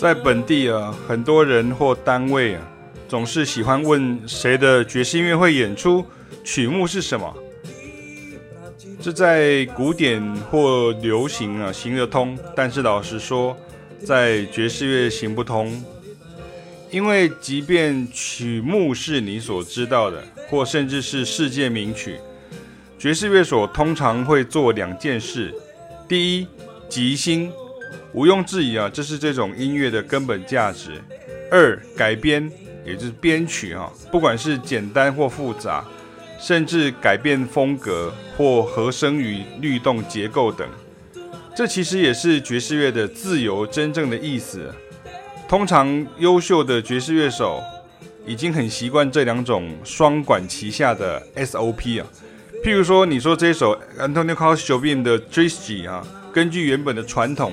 在本地啊，很多人或单位啊总是喜欢问谁的爵士音乐会演出，曲目是什么？这在古典或流行啊行得通，但是老实说，在爵士乐行不通。因为即便曲目是你所知道的，或甚至是世界名曲，爵士乐所通常会做两件事：第一，即兴。毋庸置疑啊，这是这种音乐的根本价值。二，改编，也就是编曲啊，不管是简单或复杂，甚至改变风格或和声与律动结构等，这其实也是爵士乐的自由真正的意思。通常优秀的爵士乐手已经很习惯这两种双管齐下的 SOP 啊。譬如说，你说这首 Antonio Carlos Jobim 的 Triste 啊，根据原本的传统。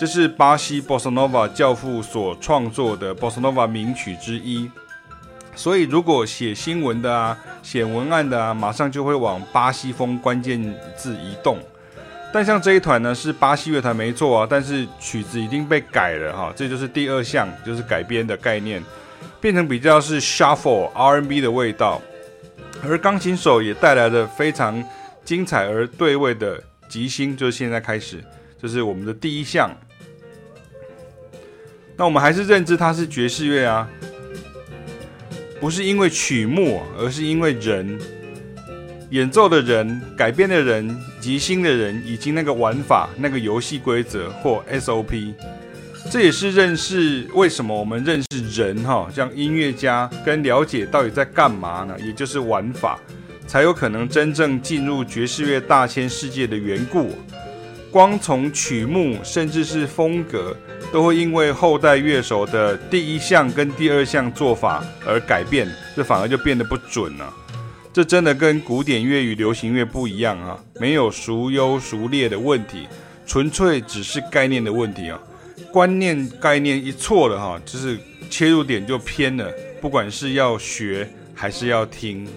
这是巴西 Bossa Nova 教父所创作的 Bossa Nova 名曲之一，所以如果写新闻的啊，写文案的啊，马上就会往巴西风关键字移动。但像这一团呢，是巴西乐团没错啊，但是曲子已经被改了哈，这就是第二项，就是改编的概念，变成比较是 Shuffle R&B 的味道，而钢琴手也带来了非常精彩而对位的即兴，就是现在开始，这是我们的第一项。那我们还是认知它是爵士乐啊，不是因为曲目，而是因为人演奏的人、改编的人、即兴的人，以及那个玩法、那个游戏规则或 SOP。这也是认识为什么我们认识人哈，像音乐家跟了解到底在干嘛呢？也就是玩法，才有可能真正进入爵士乐大千世界的缘故。光从曲目甚至是风格，都会因为后代乐手的第一项跟第二项做法而改变，这反而就变得不准了。这真的跟古典乐与流行乐不一样啊，没有孰优孰劣的问题，纯粹只是概念的问题啊。观念概念一错了哈，就是切入点就偏了，不管是要学还是要听。